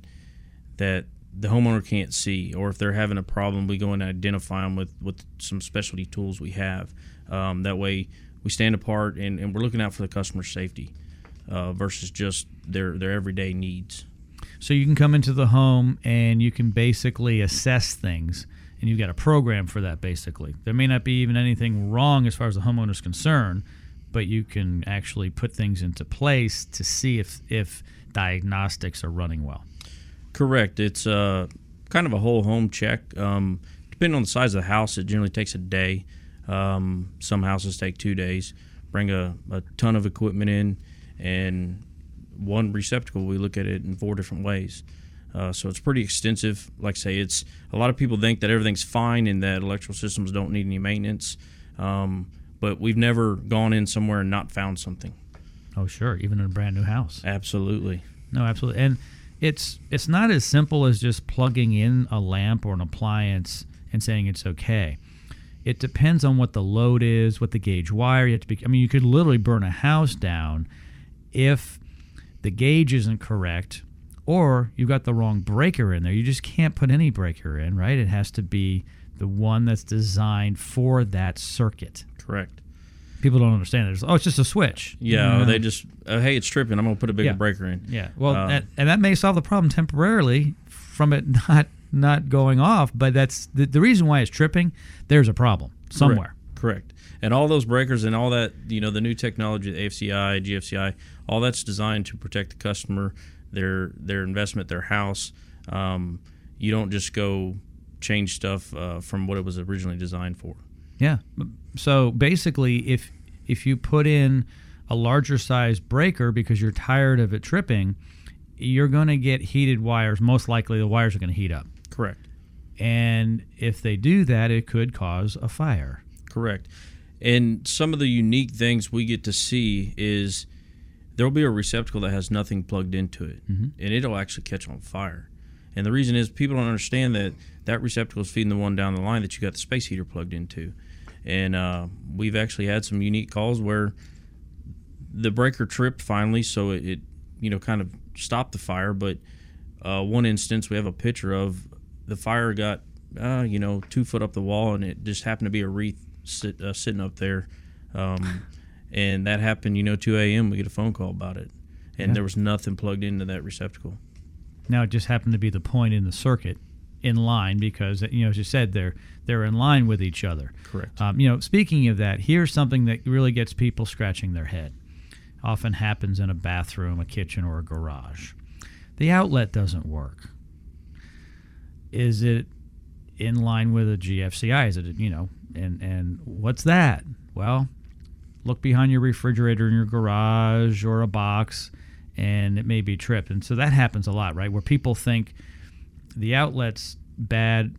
Speaker 9: that the homeowner can't see, or if they're having a problem, we go and identify them with, with some specialty tools we have. Um, that way, we stand apart and, and we're looking out for the customer's safety uh, versus just their their everyday needs.
Speaker 3: So you can come into the home and you can basically assess things, and you've got a program for that. Basically, there may not be even anything wrong as far as the homeowner's concerned, but you can actually put things into place to see if if diagnostics are running well.
Speaker 9: Correct. It's uh, kind of a whole home check. Um, depending on the size of the house, it generally takes a day. Um, some houses take two days. Bring a, a ton of equipment in, and one receptacle. We look at it in four different ways. Uh, so it's pretty extensive. Like I say, it's a lot of people think that everything's fine and that electrical systems don't need any maintenance. Um, but we've never gone in somewhere and not found something.
Speaker 3: Oh, sure, even in a brand new house.
Speaker 9: Absolutely.
Speaker 3: No, absolutely. And it's it's not as simple as just plugging in a lamp or an appliance and saying it's okay. It depends on what the load is, what the gauge wire you have to be. I mean, you could literally burn a house down if the gauge isn't correct or you've got the wrong breaker in there. You just can't put any breaker in, right? It has to be the one that's designed for that circuit.
Speaker 9: Correct.
Speaker 3: People don't understand it. It's, oh, it's just a switch.
Speaker 9: Yeah, they just uh, hey, it's tripping. I'm gonna put a bigger
Speaker 3: Yeah.
Speaker 9: breaker in.
Speaker 3: Yeah. Well,
Speaker 9: Uh,
Speaker 3: that, and that may solve the problem temporarily from it not not going off, but that's the, the reason why it's tripping. There's a problem somewhere.
Speaker 9: Correct. Correct. And all those breakers and all that, you know, the new technology, the AFCI, GFCI, all that's designed to protect the customer, their their investment, their house. Um, you don't just go change stuff uh, from what it was originally designed for.
Speaker 3: Yeah. So basically, if if you put in a larger size breaker because you're tired of it tripping, you're going to get heated wires. Most likely, the wires are going to heat up.
Speaker 9: Correct.
Speaker 3: And if they do that, it could cause a fire.
Speaker 9: Correct. And some of the unique things we get to see is there will be a receptacle that has nothing plugged into it, mm-hmm. and it'll actually catch on fire. And the reason is people don't understand that that receptacle is feeding the one down the line that you got the space heater plugged into. And uh, we've actually had some unique calls where the breaker tripped finally, so it, it you know kind of stopped the fire. But uh, one instance we have a picture of the fire got uh, you know two foot up the wall, and it just happened to be a wreath sit, uh, sitting up there. Um, and that happened, you know, 2 a.m. We get a phone call about it, and
Speaker 3: Yeah.
Speaker 9: there was nothing plugged into that receptacle.
Speaker 3: Now it just happened to be the point in the circuit in line because you know as you said they're they're in line with each other.
Speaker 9: Correct.
Speaker 3: Um, you know, speaking of that, here's something that really gets people scratching their head. Often happens in a bathroom, a kitchen, or a garage. The outlet doesn't work. Is it in line with a GFCI? Is it you know? And and what's that? Well, look behind your refrigerator in your garage or a box and it may be tripped. And so that happens a lot, right? Where people think the outlet's bad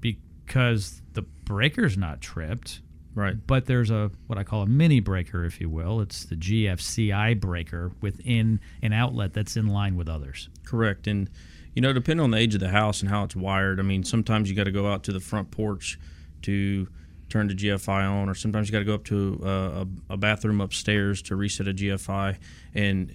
Speaker 3: because the breaker's not tripped,
Speaker 9: Right.
Speaker 3: but there's a what I call a mini breaker, if you will. It's the GFCI breaker within an outlet that's in line with others.
Speaker 9: Correct. And, you know, depending on the age of the house and how it's wired, I mean, sometimes you got to go out to the front porch to turn the GFI on, or sometimes you got to go up to uh, a, a bathroom upstairs to reset a GFI. And,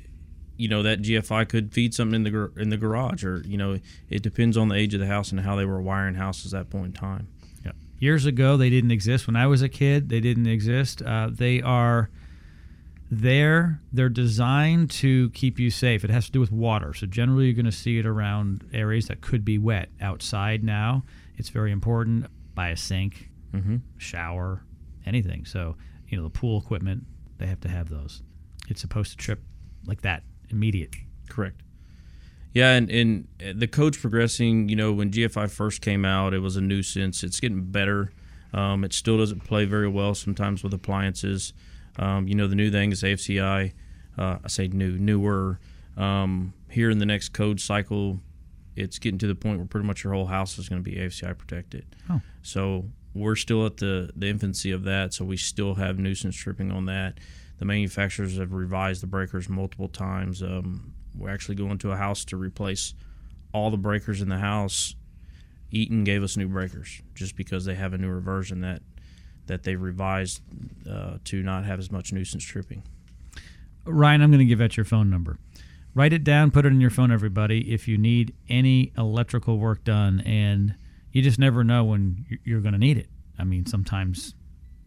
Speaker 9: you know, that GFI could feed something in the, gar- in the garage, or, you know, it depends on the age of the house and how they were wiring houses at that point in time.
Speaker 3: Yeah. Years ago, they didn't exist. When I was a kid, they didn't exist. Uh, they are there. They're designed to keep you safe. It has to do with water. So generally, you're going to see it around areas that could be wet. Outside now, it's very important. By a sink,
Speaker 9: Mm-hmm.
Speaker 3: shower, anything. So you know the pool equipment, they have to have those. It's supposed to trip like that, immediate.
Speaker 9: Correct. Yeah, and, and the code's progressing. You know, when GFI first came out, it was a nuisance. It's getting better. Um, it still doesn't play very well sometimes with appliances. Um, you know, the new thing is AFCI. Uh, I say new, newer. Um, here in the next code cycle, it's getting to the point where pretty much your whole house is going to be AFCI protected.
Speaker 3: Oh.
Speaker 9: So we're still at the, the infancy of that. So we still have nuisance tripping on that. The manufacturers have revised the breakers multiple times. Um, we're actually going to a house to replace all the breakers in the house. Eaton gave us new breakers just because they have a newer version that that they revised uh, to not have as much nuisance tripping.
Speaker 3: Ryan, I'm going to give out your phone number. Write it down, put it in your phone, everybody, if you need any electrical work done. And you just never know when you're going to need it. I mean, sometimes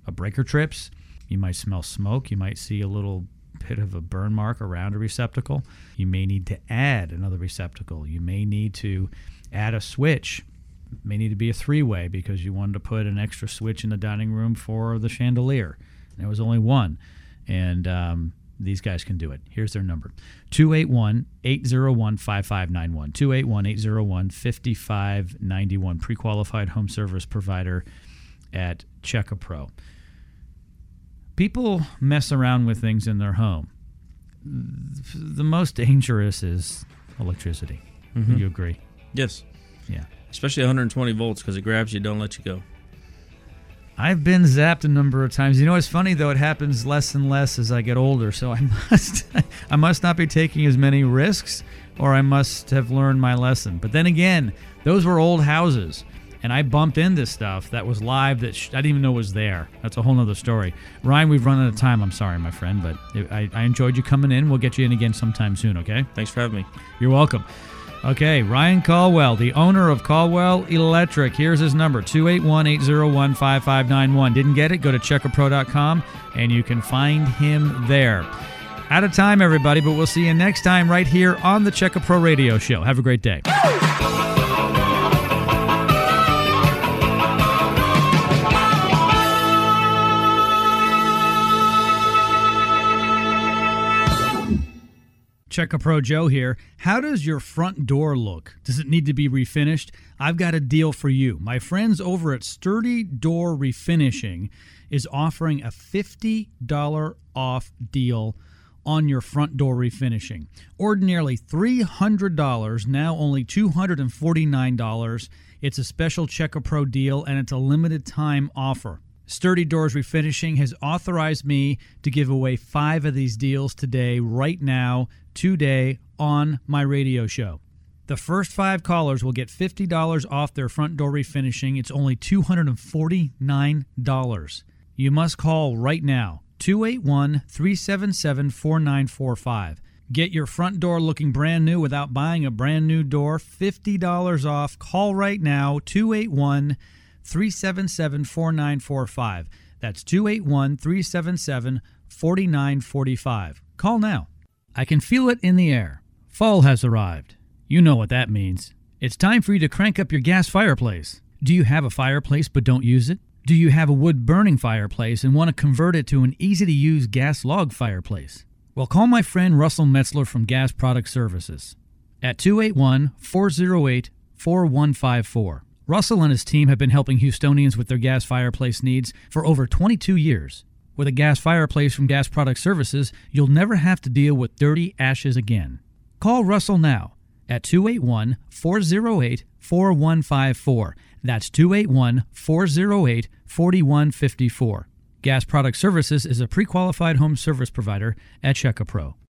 Speaker 3: a breaker trips, you might smell smoke, you might see a little bit of a burn mark around a receptacle. You may need to add another receptacle. You may need to add a switch. It may need to be a three way because you wanted to put an extra switch in the dining room for the chandelier. There was only one. And um, these guys can do it. Here's their number 281 801 5591. 281 801 5591. Pre qualified home service provider at Checka Pro. People mess around with things in their home. The most dangerous is electricity.
Speaker 9: Mhm.
Speaker 3: You agree?
Speaker 9: Yes.
Speaker 3: Yeah.
Speaker 9: Especially 120 volts because it grabs you, don't let you go.
Speaker 3: I've been zapped a number of times. You know, it's funny though; it happens less and less as I get older. So I must, I must not be taking as many risks, or I must have learned my lesson. But then again, those were old houses, and I bumped into stuff that was live that sh- I didn't even know was there. That's a whole nother story. Ryan, we've run out of time. I'm sorry, my friend, but I, I enjoyed you coming in. We'll get you in again sometime soon. Okay?
Speaker 9: Thanks for having me.
Speaker 3: You're welcome. Okay, Ryan Colwell, the owner of Colwell Electric. Here's his number 281 801 5591. Didn't get it? Go to checkapro.com and you can find him there. Out of time, everybody, but we'll see you next time right here on the Checka Pro Radio Show. Have a great day. Checka Pro Joe here. How does your front door look? Does it need to be refinished? I've got a deal for you. My friends over at Sturdy Door Refinishing is offering a $50 off deal on your front door refinishing. Ordinarily $300, now only $249. It's a special Check a Pro deal and it's a limited time offer. Sturdy Doors Refinishing has authorized me to give away five of these deals today, right now, today, on my radio show. The first five callers will get $50 off their front door refinishing. It's only $249. You must call right now 281 377 4945. Get your front door looking brand new without buying a brand new door. $50 off. Call right now 281 377 4945. That's 281 377 4945. Call now. I can feel it in the air. Fall has arrived. You know what that means. It's time for you to crank up your gas fireplace. Do you have a fireplace but don't use it? Do you have a wood burning fireplace and want to convert it to an easy to use gas log fireplace? Well, call my friend Russell Metzler from Gas Product Services at 281 408 4154. Russell and his team have been helping Houstonians with their gas fireplace needs for over 22 years. With a gas fireplace from Gas Product Services, you'll never have to deal with dirty ashes again. Call Russell now at 281 408 4154. That's 281 408 4154. Gas Product Services is a pre qualified home service provider at Checka Pro.